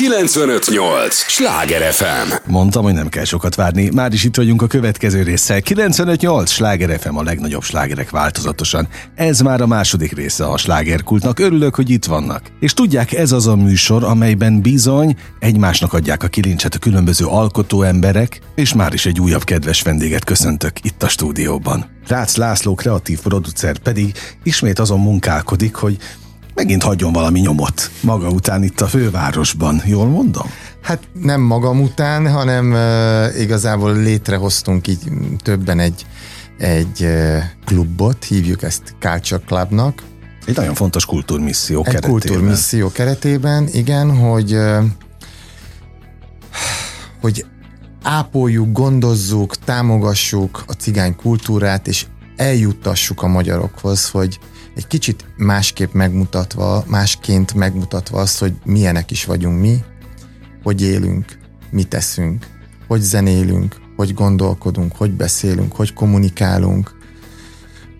958! Sláger FM! Mondtam, hogy nem kell sokat várni. Már is itt vagyunk a következő résszel. 958! Sláger FM a legnagyobb slágerek változatosan. Ez már a második része a slágerkultnak. Örülök, hogy itt vannak. És tudják, ez az a műsor, amelyben bizony egymásnak adják a kilincset a különböző alkotó emberek, és már is egy újabb kedves vendéget köszöntök itt a stúdióban. Rácz László kreatív producer pedig ismét azon munkálkodik, hogy megint hagyjon valami nyomot maga után itt a fővárosban. Jól mondom? Hát nem magam után, hanem uh, igazából létrehoztunk így többen egy, egy uh, klubot, hívjuk ezt Culture Clubnak. Egy nagyon fontos kultúrmisszió egy keretében. kultúrmisszió keretében, igen, hogy uh, hogy ápoljuk, gondozzuk, támogassuk a cigány kultúrát, és eljuttassuk a magyarokhoz, hogy egy kicsit másképp megmutatva, másként megmutatva azt, hogy milyenek is vagyunk mi, hogy élünk, mit teszünk, hogy zenélünk, hogy gondolkodunk, hogy beszélünk, hogy kommunikálunk,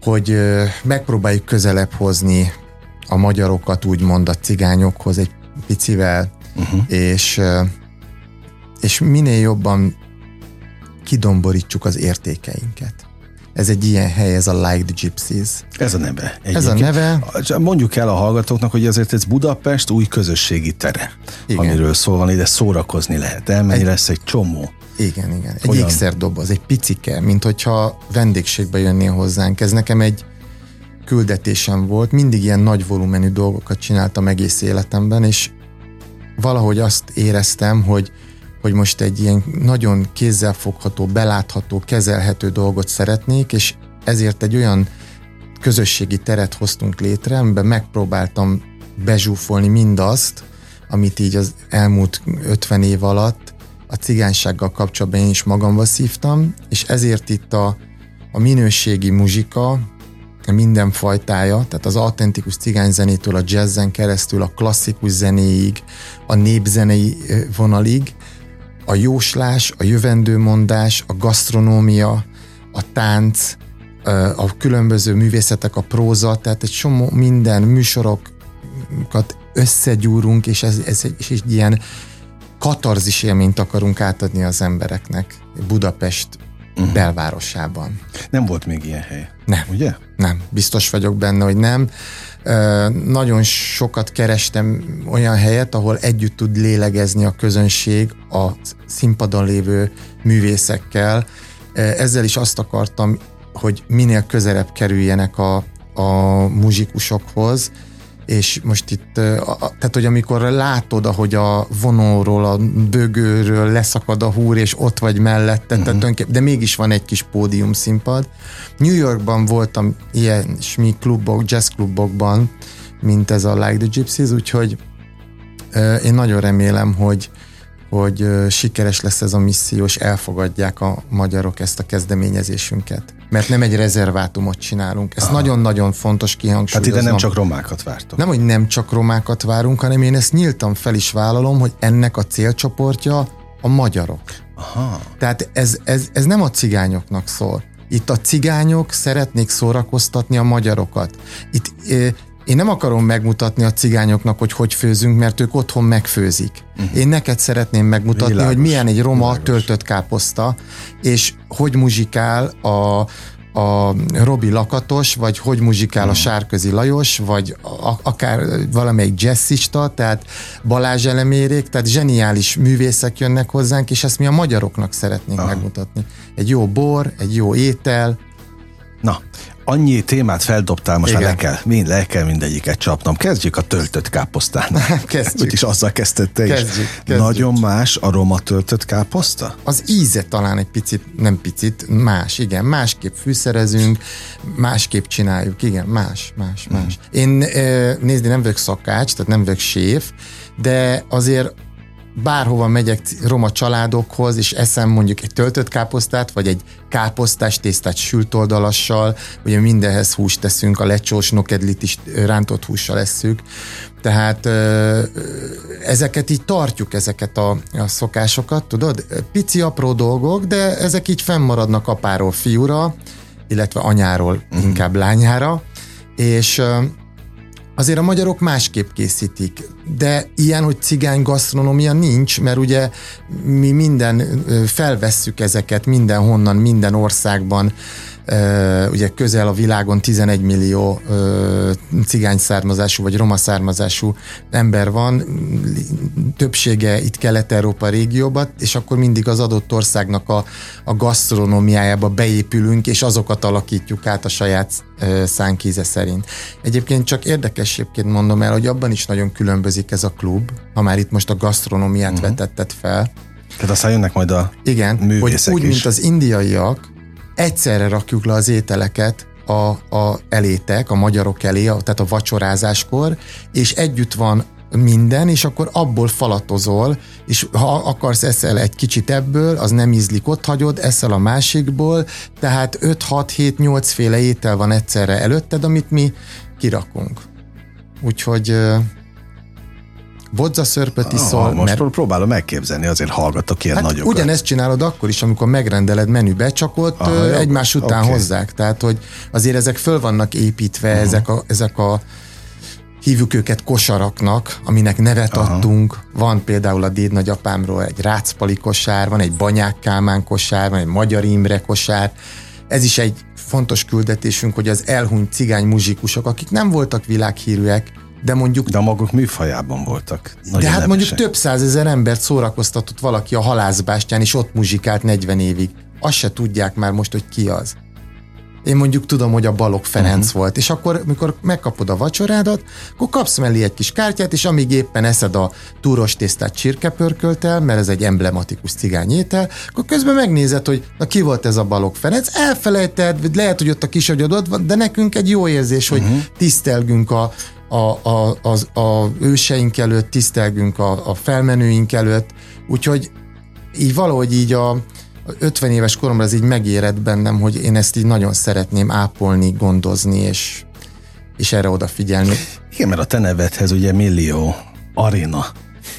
hogy megpróbáljuk közelebb hozni a magyarokat, úgymond a cigányokhoz egy picivel, uh-huh. és, és minél jobban kidomborítsuk az értékeinket. Ez egy ilyen hely, ez a Like the Gypsies. Ez a neve. Egyébként. Ez a neve. Mondjuk el a hallgatóknak, hogy azért ez Budapest új közösségi tere, igen. amiről szó van, ide szórakozni lehet. Elmenni egy, lesz egy csomó. Igen, igen. Egy Olyan... ékszerdoboz, egy picike, mint hogyha vendégségbe jönnél hozzánk. Ez nekem egy küldetésem volt. Mindig ilyen nagy volumenű dolgokat csináltam egész életemben, és valahogy azt éreztem, hogy hogy most egy ilyen nagyon kézzelfogható, belátható, kezelhető dolgot szeretnék, és ezért egy olyan közösségi teret hoztunk létre, amiben megpróbáltam bezsúfolni mindazt, amit így az elmúlt 50 év alatt a cigánysággal kapcsolatban én is magamba szívtam, és ezért itt a, a minőségi muzsika, minden fajtája, tehát az autentikus cigányzenétől a jazzen keresztül, a klasszikus zenéig, a népzenei vonalig, a jóslás, a jövendőmondás, a gasztronómia, a tánc, a különböző művészetek, a próza, tehát egy csomó minden műsorokat összegyúrunk, és ez, ez egy, és egy ilyen katarzis élményt akarunk átadni az embereknek. Budapest uh-huh. belvárosában. Nem volt még ilyen hely. Nem. Ugye? Nem. Biztos vagyok benne, hogy nem. Nagyon sokat kerestem olyan helyet, ahol együtt tud lélegezni a közönség a színpadon lévő művészekkel. Ezzel is azt akartam, hogy minél közelebb kerüljenek a, a muzsikusokhoz, és most itt, tehát hogy amikor látod, ahogy a vonóról, a bögőről leszakad a húr, és ott vagy mellette, uh-huh. tehát de mégis van egy kis pódium színpad. New Yorkban voltam ilyen smi klubok, jazz klubokban, mint ez a Like the Gypsies, úgyhogy én nagyon remélem, hogy hogy sikeres lesz ez a misszió, és elfogadják a magyarok ezt a kezdeményezésünket. Mert nem egy rezervátumot csinálunk. Ez nagyon-nagyon fontos kihangsúlyozni. Hát ide nem csak romákat vártok. Nem, hogy nem csak romákat várunk, hanem én ezt nyíltan fel is vállalom, hogy ennek a célcsoportja a magyarok. Aha. Tehát ez, ez, ez nem a cigányoknak szól. Itt a cigányok szeretnék szórakoztatni a magyarokat. Itt én nem akarom megmutatni a cigányoknak, hogy hogy főzünk, mert ők otthon megfőzik. Uh-huh. Én neked szeretném megmutatni, Világos. hogy milyen egy roma Világos. töltött káposzta, és hogy muzsikál a, a Robi Lakatos, vagy hogy muzsikál uh-huh. a Sárközi Lajos, vagy a, akár valamelyik jazzista, tehát Balázs Elemérék, tehát zseniális művészek jönnek hozzánk, és ezt mi a magyaroknak szeretnénk uh-huh. megmutatni. Egy jó bor, egy jó étel, Na, annyi témát feldobtál, most már le kell, mind, le kell mindegyiket csapnom. Kezdjük a töltött káposztán. kezdjük. Úgyis azzal kezdette is. Kezdjük, kezdjük. Nagyon más a roma töltött káposzta? Az íze talán egy picit, nem picit, más, igen. Másképp fűszerezünk, másképp csináljuk, igen, más, más, mm. más. Én nézd, nem vagyok szakács, tehát nem vagyok séf, de azért bárhova megyek roma családokhoz, és eszem mondjuk egy töltött káposztát, vagy egy káposztás tésztát sült oldalassal, ugye mindenhez húst teszünk, a lecsós nokedlit is rántott hússal eszünk, tehát ezeket így tartjuk, ezeket a, a szokásokat, tudod? Pici, apró dolgok, de ezek így fennmaradnak apáról fiúra, illetve anyáról uh-huh. inkább lányára, és azért a magyarok másképp készítik. De ilyen, hogy cigány gasztronómia nincs, mert ugye mi minden felvesszük ezeket mindenhonnan, minden országban, ugye közel a világon 11 millió cigány származású vagy roma származású ember van, többsége itt Kelet-Európa régióban, és akkor mindig az adott országnak a, a gasztronómiájába beépülünk, és azokat alakítjuk át a saját szánkíze szerint. Egyébként csak érdekességként mondom el, hogy abban is nagyon különbözik ez a klub, ha már itt most a gasztronómiát uh-huh. vetetted fel. Tehát aztán jönnek majd a Igen, hogy úgy, is. mint az indiaiak, egyszerre rakjuk le az ételeket a, a elétek, a magyarok elé, a, tehát a vacsorázáskor, és együtt van minden, és akkor abból falatozol, és ha akarsz eszel egy kicsit ebből, az nem ízlik, ott hagyod, eszel a másikból, tehát 5-6-7-8 féle étel van egyszerre előtted, amit mi kirakunk. Úgyhogy bodzaszörpöt iszol. Ah, most mert... próbálom megképzelni, azért hallgatok ilyen hát nagyokat. Ugyanezt csinálod akkor is, amikor megrendeled menübe, csak ott Aha, egymás után okay. hozzák. Tehát, hogy azért ezek föl vannak építve, uh-huh. ezek, a, ezek a hívjuk őket kosaraknak, aminek nevet Aha. adtunk. Van például a déd nagyapámról egy rácpali kosár, van egy banyák Kálmán kosár, van egy magyar Imre kosár. Ez is egy fontos küldetésünk, hogy az elhunyt cigány muzsikusok, akik nem voltak világhírűek, de mondjuk... De a maguk műfajában voltak. de hát nevesek. mondjuk több százezer embert szórakoztatott valaki a halászbástyán, és ott muzsikált 40 évig. Azt se tudják már most, hogy ki az. Én mondjuk tudom, hogy a Balog Ferenc uh-huh. volt, és akkor, mikor megkapod a vacsorádat, akkor kapsz mellé egy kis kártyát, és amíg éppen eszed a túros tésztát csirkepörköltel, mert ez egy emblematikus cigányétel, akkor közben megnézed, hogy na ki volt ez a Balog Ferenc, elfelejted, lehet, hogy ott a kis agyadod, de nekünk egy jó érzés, hogy uh-huh. tisztelgünk a, a, a, az, a őseink előtt, tisztelgünk a, a felmenőink előtt, úgyhogy így valahogy így a, 50 éves koromra ez így megérett bennem, hogy én ezt így nagyon szeretném ápolni, gondozni, és, és erre odafigyelni. Igen, mert a te nevedhez ugye millió arena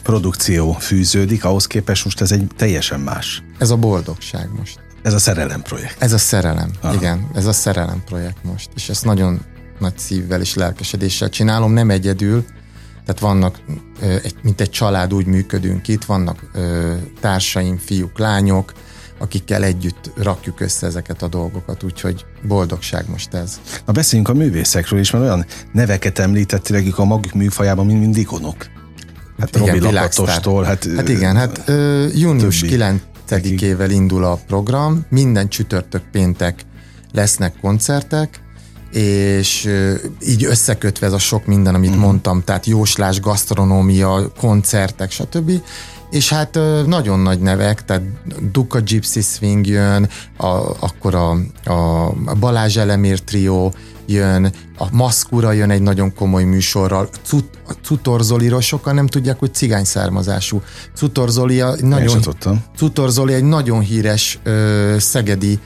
produkció fűződik, ahhoz képest most ez egy teljesen más. Ez a boldogság most. Ez a szerelem projekt. Ez a szerelem, Aha. igen, ez a szerelem projekt most, és ezt nagyon nagy szívvel és lelkesedéssel csinálom, nem egyedül, tehát vannak, mint egy család úgy működünk itt, vannak társaim, fiúk, lányok, akikkel együtt rakjuk össze ezeket a dolgokat, úgyhogy boldogság most ez. Na beszéljünk a művészekről is, mert olyan neveket említettél, a maguk műfajában mind, mind ikonok. Hát igen, Robi Lapatostól, hát... Hát igen, hát ö, június 9-ével indul a program, minden csütörtök péntek lesznek koncertek, és így összekötve ez a sok minden, amit uh-huh. mondtam, tehát jóslás, gasztronómia, koncertek, stb. És hát nagyon nagy nevek, tehát Duka Gypsy Swing jön, a, akkor a, a Balázs Elemér trió jön, a Maszkura jön egy nagyon komoly műsorral, Cut, Cutor Zoliról sokan nem tudják, hogy cigány származású. Cutor Zoli, a nagyon, Cutor Zoli egy nagyon híres ö, szegedi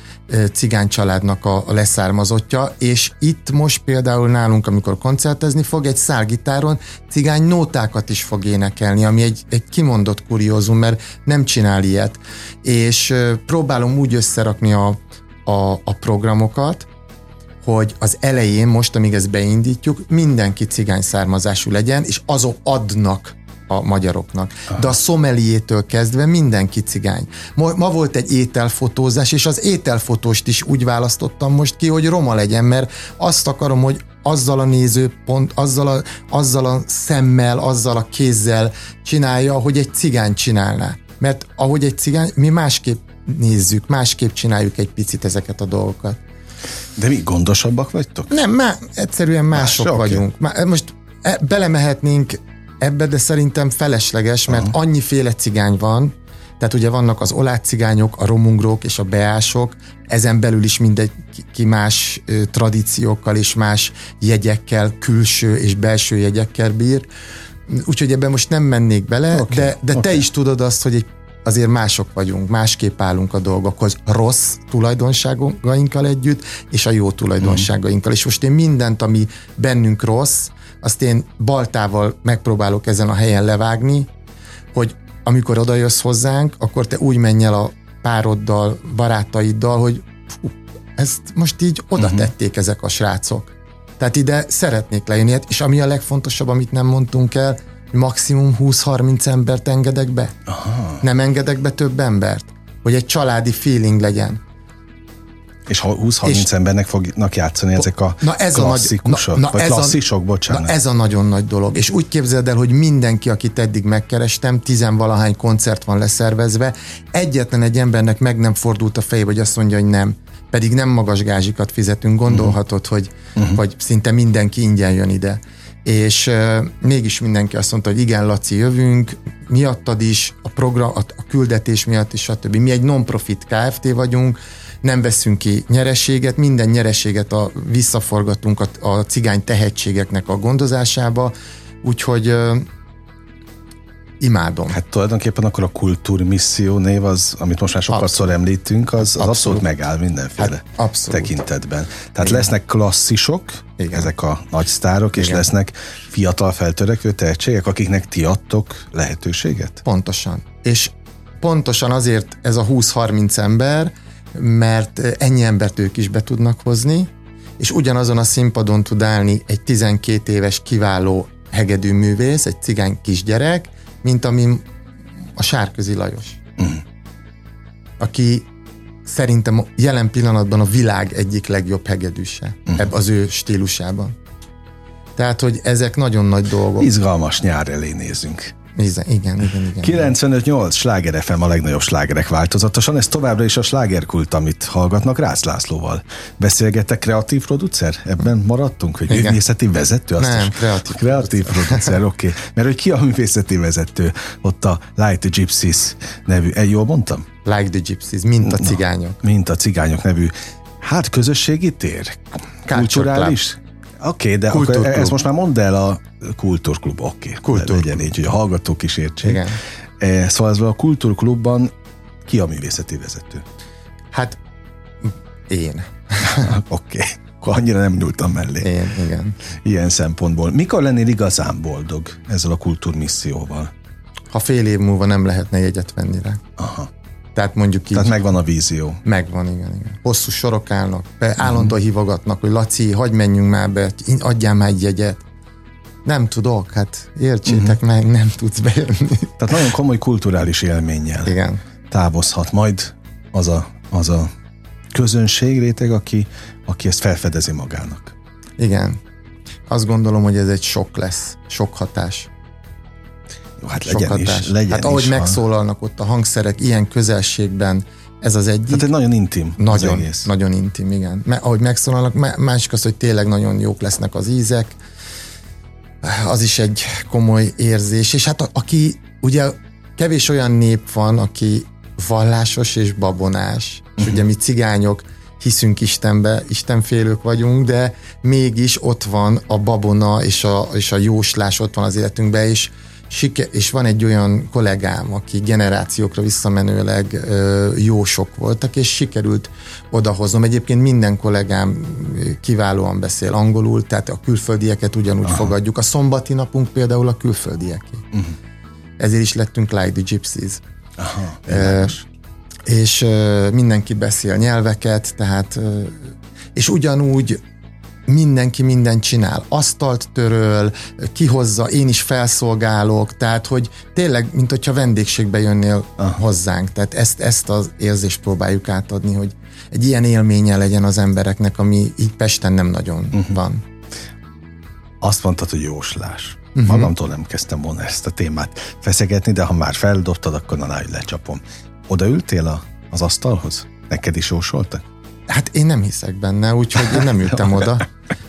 cigány családnak a, leszármazottja, és itt most például nálunk, amikor koncertezni fog, egy szálgitáron cigány nótákat is fog énekelni, ami egy, egy kimondott kuriózum, mert nem csinál ilyet, és próbálom úgy összerakni a, a, a programokat, hogy az elején, most amíg ezt beindítjuk, mindenki cigány származású legyen, és azok adnak a magyaroknak. Aha. De a szomeliétől kezdve mindenki cigány. Ma, ma volt egy ételfotózás, és az ételfotóst is úgy választottam most ki, hogy roma legyen, mert azt akarom, hogy azzal a nézőpont, azzal a, azzal a szemmel, azzal a kézzel csinálja, hogy egy cigány csinálná. Mert ahogy egy cigány, mi másképp nézzük, másképp csináljuk egy picit ezeket a dolgokat. De mi gondosabbak vagytok? Nem, má, egyszerűen mások Más, vagyunk. Okay. Most e, belemehetnénk ebbe, de szerintem felesleges, mert uh-huh. annyiféle cigány van, tehát ugye vannak az cigányok, a romungrók és a beások, ezen belül is mindegy ki más ö, tradíciókkal és más jegyekkel, külső és belső jegyekkel bír. Úgyhogy ebben most nem mennék bele, okay, de, de okay. te is tudod azt, hogy egy azért mások vagyunk, másképp állunk a dolgokhoz, rossz tulajdonságainkkal együtt, és a jó tulajdonságainkkal. Mm. És most én mindent, ami bennünk rossz, azt én baltával megpróbálok ezen a helyen levágni, hogy amikor odajössz hozzánk, akkor te úgy menj el a pároddal, barátaiddal, hogy fú, ezt most így oda uh-huh. tették ezek a srácok. Tehát ide szeretnék lejönni, és ami a legfontosabb, amit nem mondtunk el, maximum 20-30 embert engedek be. Aha. Nem engedek be több embert, hogy egy családi feeling legyen. És 20-30 embernek fognak játszani ezek a na ez klasszikusok, a nagy, na, na, vagy ez klasszisok, a, bocsánat. Na ez a nagyon nagy dolog. És úgy képzeld el, hogy mindenki, akit eddig megkerestem, tizenvalahány koncert van leszervezve, egyetlen egy embernek meg nem fordult a fejébe, hogy azt mondja, hogy nem. Pedig nem magas gázsikat fizetünk, gondolhatod, uh-huh. hogy uh-huh. vagy szinte mindenki ingyen jön ide. És uh, mégis mindenki azt mondta, hogy igen, Laci, jövünk, miattad is, a program, a, a küldetés miatt is, stb. Mi egy non-profit Kft. vagyunk, nem veszünk ki nyereséget, minden nyereséget a, visszaforgatunk a, a cigány tehetségeknek a gondozásába, úgyhogy uh, imádom. Hát tulajdonképpen akkor a kultúrmisszió név az, amit most már sokszor említünk, az, az abszolút. abszolút megáll mindenféle hát abszolút. tekintetben. Tehát Igen. lesznek klasszisok, Igen. ezek a nagy sztárok, és Igen. lesznek fiatal feltörekvő tehetségek, akiknek ti adtok lehetőséget? Pontosan. És pontosan azért ez a 20-30 ember, mert ennyi embert ők is be tudnak hozni, és ugyanazon a színpadon tud állni egy 12 éves kiváló hegedű művész, egy cigány kisgyerek, mint ami a Sárközi Lajos. Mm. Aki szerintem jelen pillanatban a világ egyik legjobb hegedűse, mm. ebb az ő stílusában. Tehát, hogy ezek nagyon nagy dolgok. Izgalmas nyár elé nézünk. Igen, igen, igen. 95-8 Sláger FM a legnagyobb slágerek változatosan, ez továbbra is a slágerkult, amit hallgatnak Rász Lászlóval. Beszélgettek kreatív producer? Ebben maradtunk? Hogy igen. művészeti vezető? Azt Nem, is? kreatív, kreatív producer. oké. Okay. Mert hogy ki a művészeti vezető? Ott a Light the Gypsies nevű, egy jól mondtam? Like the Gypsies, mint a cigányok. Na, mint a cigányok nevű. Hát közösségi tér? Kulturális? Oké, okay, de akkor ezt most már mondd el a kultúrklub, oké. Okay. Kultúr. Legyen így, hogy a hallgatók is értsék. Igen. E, szóval ez a kultúrklubban ki a művészeti vezető? Hát én. oké. Okay. Akkor annyira nem nyúltam mellé. Én, igen. Ilyen szempontból. Mikor lennél igazán boldog ezzel a kultúrmisszióval? Ha fél év múlva nem lehetne jegyet venni rá. Aha. Tehát mondjuk így. Tehát megvan a vízió. Megvan, igen, igen. Hosszú sorok állnak, be, állandóan uh-huh. hívogatnak, hogy Laci, hagyj menjünk már be, adjál már egy jegyet. Nem tudok, hát értsétek uh-huh. meg, nem tudsz bejönni. Tehát nagyon komoly kulturális élménnyel igen. távozhat majd az a, az a közönség réteg, aki, aki ezt felfedezi magának. Igen. Azt gondolom, hogy ez egy sok lesz, sok hatás. Hát legyen hatás. is. Legyen hát ahogy is megszólalnak ott a hangszerek ilyen közelségben, ez az egyik. Tehát egy nagyon intim Nagyon, egész. nagyon intim, igen. Mert ahogy megszólalnak, másik az, hogy tényleg nagyon jók lesznek az ízek, az is egy komoly érzés, és hát a, aki, ugye kevés olyan nép van, aki vallásos és babonás, és uh-huh. ugye mi cigányok hiszünk Istenbe, Istenfélők vagyunk, de mégis ott van a babona és a, és a jóslás ott van az életünkben, és Sike- és van egy olyan kollégám, aki generációkra visszamenőleg ö, jó sok voltak, és sikerült odahoznom. Egyébként minden kollégám kiválóan beszél angolul, tehát a külföldieket ugyanúgy Aha. fogadjuk. A szombati napunk például a külföldieké. Uh-huh. Ezért is lettünk Like the Gypsies. Aha, uh, és uh, mindenki beszél nyelveket, tehát uh, és ugyanúgy mindenki mindent csinál, asztalt töröl, kihozza, én is felszolgálok, tehát hogy tényleg, mint hogyha vendégségbe jönnél Aha. hozzánk, tehát ezt, ezt az érzést próbáljuk átadni, hogy egy ilyen élménye legyen az embereknek, ami így Pesten nem nagyon uh-huh. van. Azt mondtad, hogy jóslás. Uh-huh. Magamtól nem kezdtem volna ezt a témát feszegetni, de ha már feldobtad, akkor na, lecsapom. Odaültél a, az asztalhoz? Neked is jósoltak? Hát én nem hiszek benne, úgyhogy én nem ültem oda.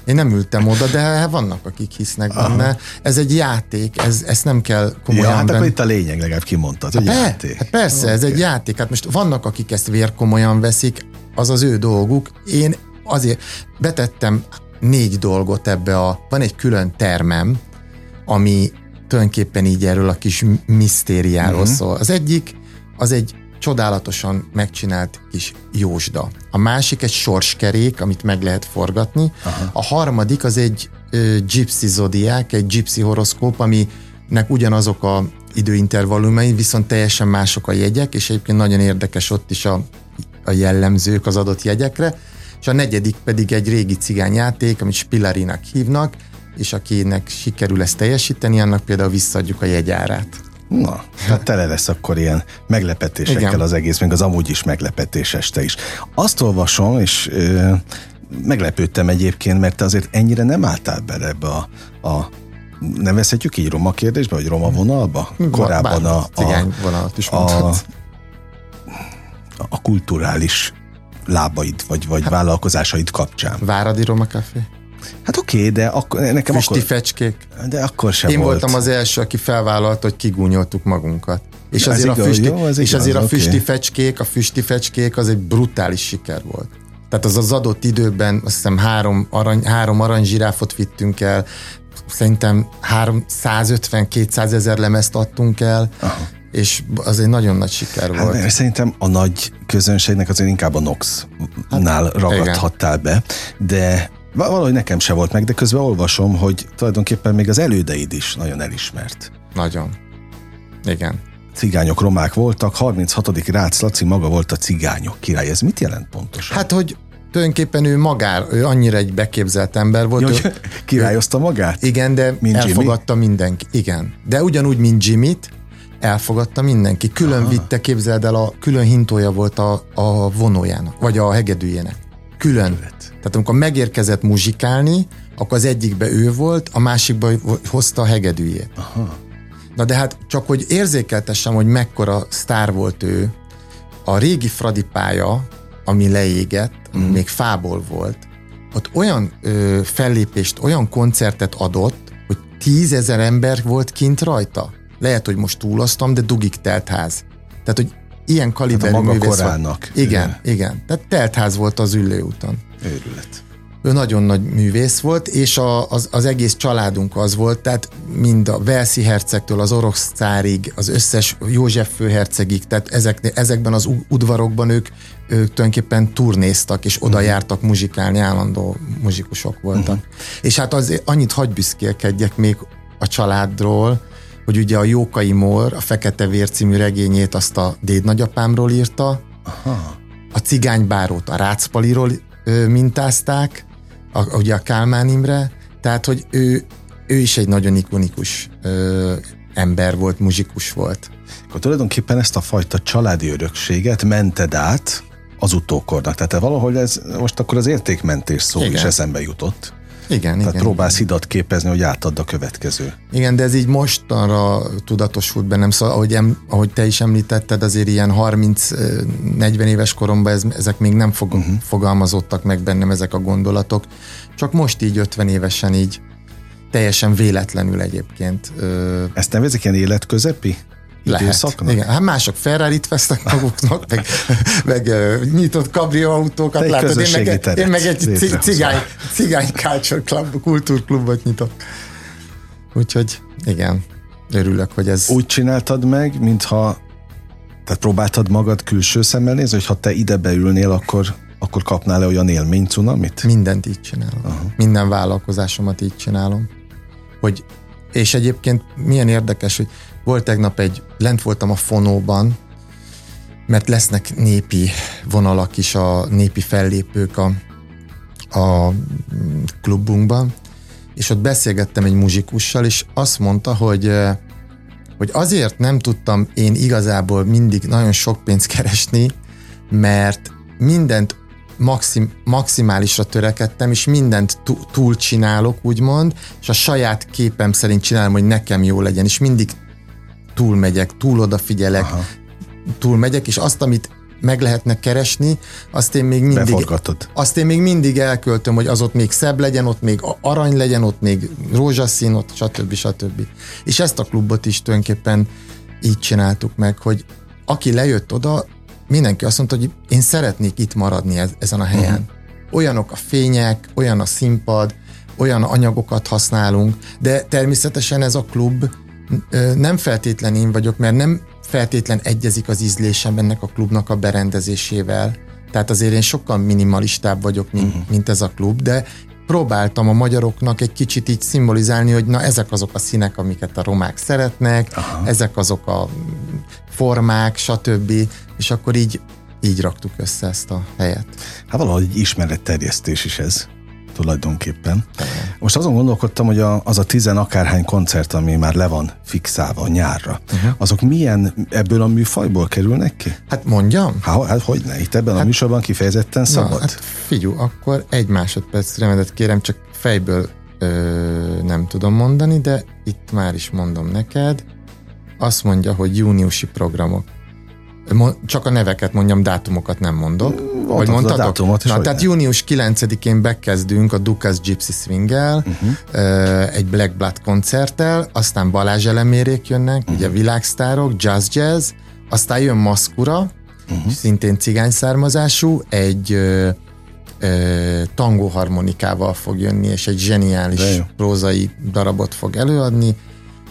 Én nem ültem oda, de vannak, akik hisznek Aha. benne. Ez egy játék, ez, ezt nem kell komolyan... Ja, hát akkor itt a lényeg, legalább kimondtad, hogy hát játék. Hát persze, okay. ez egy játék. Hát most vannak, akik ezt vérkomolyan veszik, az az ő dolguk. Én azért betettem négy dolgot ebbe a... Van egy külön termem, ami tulajdonképpen így erről a kis misztériáról uh-huh. szól. Az egyik, az egy csodálatosan megcsinált kis jósda. A másik egy sorskerék, amit meg lehet forgatni. Aha. A harmadik az egy ö, gypsy zodiák, egy gypsy horoszkóp, aminek ugyanazok a időintervallumai, viszont teljesen mások a jegyek, és egyébként nagyon érdekes ott is a, a jellemzők az adott jegyekre. És a negyedik pedig egy régi cigányjáték, amit Spillarinak hívnak, és akinek sikerül ezt teljesíteni, annak például visszaadjuk a jegyárát. Na, hát tele lesz akkor ilyen meglepetésekkel Igen. az egész, még az amúgy is meglepetés este is. Azt olvasom, és ö, meglepődtem egyébként, mert te azért ennyire nem álltál bele ebbe a, a nevezhetjük így roma kérdésbe, vagy roma vonalba? Korábban a, a, vonalat is a, a kulturális lábaid, vagy, vagy hát, vállalkozásaid kapcsán. Váradi Roma Café? Hát oké, okay, de akkor, nekem Füsti akkor... fecskék. De akkor sem Én volt. voltam az első, aki felvállalta, hogy kigúnyoltuk magunkat. És azért, igaz, a, füsti, jó, és igaz, azért a füsti okay. fecskék, a füsti fecskék az egy brutális siker volt. Tehát az az adott időben azt hiszem három, arany, három aranyzsiráfot vittünk el, szerintem 350-200 ezer lemezt adtunk el, Aha. és az egy nagyon nagy siker hát, volt. Szerintem a nagy közönségnek azért inkább a Nox-nál hát, ragadhattál igen. be, de valahogy nekem se volt meg, de közben olvasom, hogy tulajdonképpen még az elődeid is nagyon elismert. Nagyon. Igen. Cigányok, romák voltak, 36. Rácz Laci maga volt a cigányok király. Ez mit jelent pontosan? Hát, hogy tulajdonképpen ő magár, ő annyira egy beképzelt ember volt. Jó, ő, királyozta magát? Igen, de mint elfogadta Jimmy? mindenki. Igen. De ugyanúgy, mint Jimmy-t, elfogadta mindenki. Külön Aha. vitte, képzeld el, a külön hintója volt a, a vonójának, vagy a hegedűjének. Külön. Tehát amikor megérkezett muzsikálni, akkor az egyikbe ő volt, a másikba hozta a hegedűjét. Aha. Na de hát csak hogy érzékeltessem, hogy mekkora sztár volt ő, a régi Fradi pálya, ami leégett, mm. még fából volt, ott olyan ö, fellépést, olyan koncertet adott, hogy tízezer ember volt kint rajta. Lehet, hogy most túloztam, de dugik telt ház. Tehát, hogy ilyen kaliberű hát művész korának. Igen, igen, igen. Tehát teltház volt az ülőúton. Őrület. Ő nagyon nagy művész volt, és a, az, az egész családunk az volt, tehát mind a Velszi hercegtől az orosz cárig, az összes József főhercegig, tehát ezek, ezekben az udvarokban ők, ők tulajdonképpen turnéztak, és oda uh-huh. jártak muzsikálni, állandó muzsikusok voltak. Uh-huh. És hát az, annyit hagy büszkélkedjek még a családról, hogy ugye a Jókai Mór, a Fekete Vér című regényét azt a déd nagyapámról írta, Aha. a Cigánybárót a Rácpaliról ö, mintázták, a, ugye a Kálmán Imre, tehát hogy ő, ő is egy nagyon ikonikus ö, ember volt, muzsikus volt. Akkor tulajdonképpen ezt a fajta családi örökséget mented át az utókornak. Tehát valahogy ez most akkor az értékmentés szó Igen. is eszembe jutott. Igen, Tehát igen. próbálsz igen. hidat képezni, hogy átadd a következő. Igen, de ez így mostanra tudatosult bennem, szóval ahogy, em, ahogy te is említetted, azért ilyen 30-40 éves koromban ez, ezek még nem fog, uh-huh. fogalmazottak meg bennem ezek a gondolatok. Csak most így 50 évesen így teljesen véletlenül egyébként. Ezt nevezik ilyen életközepi? Lehet. Igen. Hát mások Ferrari-t vesznek maguknak, meg, meg nyitott kabrióautókat Te látod. Én meg, én meg egy cigány, cigány culture club, kultúrklubot nyitok. Úgyhogy igen, örülök, hogy ez... Úgy csináltad meg, mintha tehát próbáltad magad külső szemmel nézni, hogy ha te ide beülnél, akkor, akkor kapnál-e olyan élmény cunamit? Mindent így csinálom. Aha. Minden vállalkozásomat így csinálom. Hogy, és egyébként milyen érdekes, hogy volt tegnap egy, lent voltam a fonóban, mert lesznek népi vonalak is, a népi fellépők a, a klubunkban, és ott beszélgettem egy muzsikussal, és azt mondta, hogy hogy azért nem tudtam én igazából mindig nagyon sok pénzt keresni, mert mindent maxim, maximálisra törekedtem, és mindent túl csinálok, úgymond, és a saját képem szerint csinálom, hogy nekem jó legyen, és mindig túlmegyek, túl odafigyelek, Aha. túlmegyek, és azt, amit meg lehetne keresni, azt én még mindig Beforgatod. azt én még mindig elköltöm, hogy az ott még szebb legyen, ott még arany legyen, ott még rózsaszín, ott stb. stb. És ezt a klubot is tulajdonképpen így csináltuk meg, hogy aki lejött oda, mindenki azt mondta, hogy én szeretnék itt maradni ez, ezen a helyen. Uh-huh. Olyanok a fények, olyan a színpad, olyan anyagokat használunk, de természetesen ez a klub nem feltétlen én vagyok, mert nem feltétlen egyezik az ízlésem ennek a klubnak a berendezésével. Tehát azért én sokkal minimalistább vagyok, mint, uh-huh. mint ez a klub, de próbáltam a magyaroknak egy kicsit így szimbolizálni, hogy na ezek azok a színek, amiket a romák szeretnek, Aha. ezek azok a formák, stb. És akkor így, így raktuk össze ezt a helyet. Hát valahogy ismeretterjesztés is ez. tulajdonképpen. Most azon gondolkodtam, hogy a, az a tizen akárhány koncert, ami már le van fixálva nyárra, uh-huh. azok milyen ebből a műfajból kerülnek ki? Hát mondjam? Há, hát hogy ne? Itt ebben hát, a műsorban kifejezetten szabad? Na, hát figyú, akkor egy másodperc remedet kérem, csak fejből ö, nem tudom mondani, de itt már is mondom neked. Azt mondja, hogy júniusi programok. Csak a neveket mondjam, dátumokat nem mondok. Vagy mondtatok? A dátumot Na, tehát június 9-én bekezdünk a Dukas Gypsy swing uh-huh. egy Black Blood koncerttel, aztán Balázs elemérék jönnek, uh-huh. ugye világsztárok, jazz jazz, aztán jön Maszkura, uh-huh. szintén cigány származású, egy ö, ö, tangó harmonikával fog jönni, és egy zseniális prózai darabot fog előadni,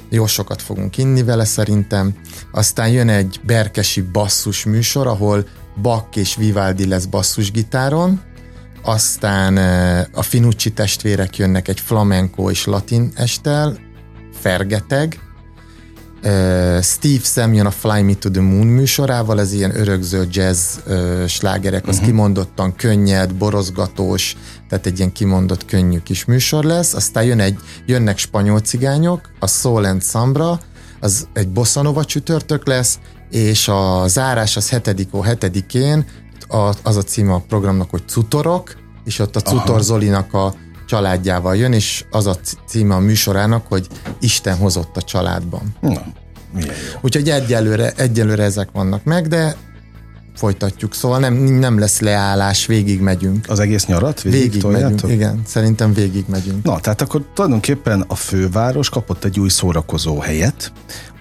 jó sokat fogunk inni vele szerintem. Aztán jön egy berkesi basszus műsor, ahol Bach és Vivaldi lesz basszusgitáron, aztán a Finucci testvérek jönnek egy flamenco és latin estel, Fergeteg, Steve Sam jön a Fly Me to the Moon műsorával, ez ilyen örökzöld jazz slágerek, az uh-huh. kimondottan könnyed, borozgatós, tehát egy ilyen kimondott könnyű kis műsor lesz. Aztán jön egy, jönnek spanyol cigányok, a Soul and Sambra, az egy bossanova csütörtök lesz, és a zárás az hetedikó hetedikén, az a címe a programnak, hogy Cutorok, és ott a Cutor Aha. Zolinak a családjával jön, és az a címe a műsorának, hogy Isten hozott a családban. Na, milyen jó. Úgyhogy egyelőre, egyelőre ezek vannak meg, de folytatjuk, szóval nem, nem lesz leállás, végig megyünk. Az egész nyarat? Végig, végig megyünk, igen, szerintem végig megyünk. Na, tehát akkor tulajdonképpen a főváros kapott egy új szórakozó helyet,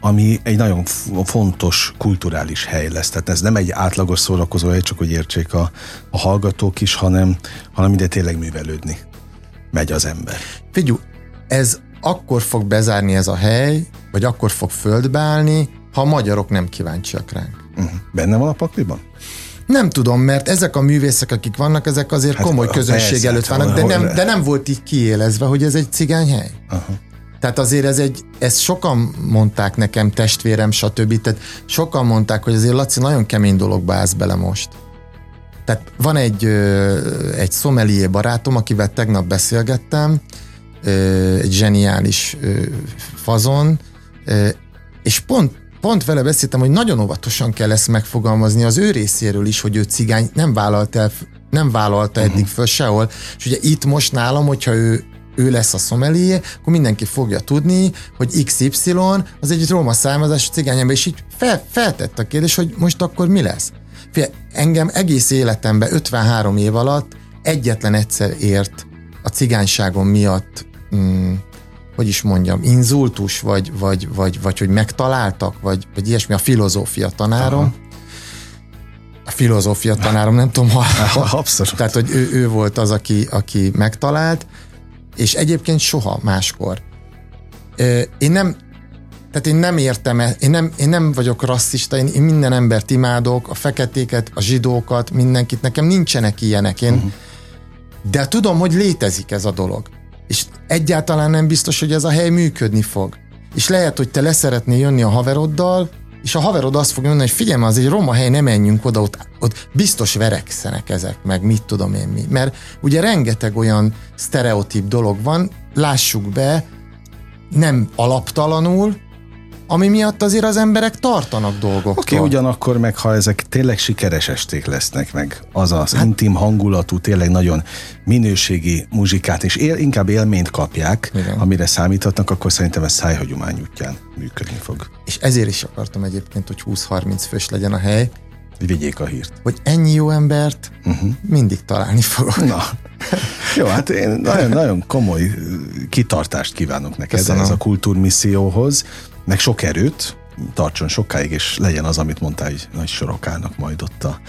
ami egy nagyon fontos kulturális hely lesz. Tehát ez nem egy átlagos szórakozó hely, csak hogy értsék a, a hallgatók is, hanem, hanem ide tényleg művelődni megy az ember. Figyú, ez akkor fog bezárni ez a hely, vagy akkor fog földbe állni, ha a magyarok nem kíváncsiak ránk. Uh-huh. Benne van a pakliban? Nem tudom, mert ezek a művészek, akik vannak, ezek azért hát komoly közönség persze, előtt hát vannak, de nem, de nem volt így kiélezve, hogy ez egy cigányhely. Uh-huh. Tehát azért ez egy, ezt sokan mondták nekem, testvérem, stb. Tehát sokan mondták, hogy azért Laci nagyon kemény dologba állsz bele most. Tehát van egy, egy szomelié barátom, akivel tegnap beszélgettem, egy zseniális fazon, és pont, pont vele beszéltem, hogy nagyon óvatosan kell ezt megfogalmazni az ő részéről is, hogy ő cigány nem vállalt el, nem vállalta uh-huh. eddig föl sehol, és ugye itt most nálam, hogyha ő ő lesz a szomelié, akkor mindenki fogja tudni, hogy XY az egy róma származású cigányember, és így fel, feltett a kérdés, hogy most akkor mi lesz? Fé, engem egész életemben 53 év alatt egyetlen egyszer ért a cigányságom miatt mm, hogy is mondjam, inzultus, vagy, vagy, vagy, vagy hogy megtaláltak, vagy, vagy ilyesmi a filozófia tanárom. Aha. A filozófia tanárom, nem tudom, ha, ha Abszolút. Tehát, hogy ő, ő volt az, aki, aki megtalált, és egyébként soha máskor. Én nem, tehát én nem értem, e- én nem, én nem vagyok rasszista, én, én minden embert imádok, a feketéket, a zsidókat, mindenkit, nekem nincsenek ilyenek, én, uh-huh. de tudom, hogy létezik ez a dolog. És egyáltalán nem biztos, hogy ez a hely működni fog. És lehet, hogy te leszeretnél jönni a haveroddal, és a haverod azt fog mondani, hogy figyelj, az egy roma hely, nem menjünk oda, ott, ott biztos verekszenek ezek, meg mit tudom én mi. Mert ugye rengeteg olyan sztereotíp dolog van, lássuk be, nem alaptalanul, ami miatt azért az emberek tartanak dolgoktól. Oké, okay, ugyanakkor meg, ha ezek tényleg sikeres esték lesznek, meg az az hát, intim hangulatú, tényleg nagyon minőségi muzsikát, és él, inkább élményt kapják, igen. amire számíthatnak, akkor szerintem ez szájhagyomány útján működni fog. És ezért is akartam egyébként, hogy 20-30 fős legyen a hely, vigyék a hírt. Hogy ennyi jó embert uh-huh. mindig találni fogok. Na, jó, hát én nagyon, nagyon komoly kitartást kívánok neked Köszönöm. ez a kultúrmisszióhoz meg sok erőt, tartson sokáig, és legyen az, amit mondtál, hogy nagy sorok állnak majd ott a,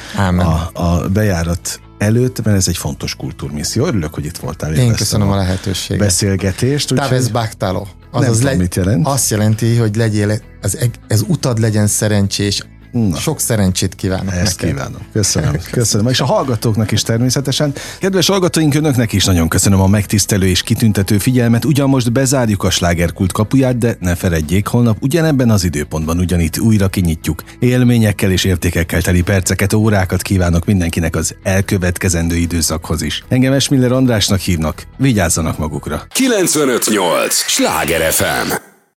a, a bejárat előtt, mert ez egy fontos kultúrmisszió. Örülök, hogy itt voltál. Én köszönöm a, a lehetőséget. Beszélgetést. Távez Baktalo. Az nem az tudom, legy- mit jelent. Azt jelenti, hogy legyél, ez, ez utad legyen szerencsés, Na. Sok szerencsét kívánok Ezt neked. kívánom. Köszönöm. köszönöm. köszönöm. És a hallgatóknak is természetesen. Kedves hallgatóink, önöknek is nagyon köszönöm a megtisztelő és kitüntető figyelmet. Ugyan most bezárjuk a slágerkult kapuját, de ne feledjék, holnap ugyanebben az időpontban ugyanitt újra kinyitjuk. Élményekkel és értékekkel teli perceket, órákat kívánok mindenkinek az elkövetkezendő időszakhoz is. Engem Esmiller Andrásnak hívnak. Vigyázzanak magukra. 958! Sláger FM!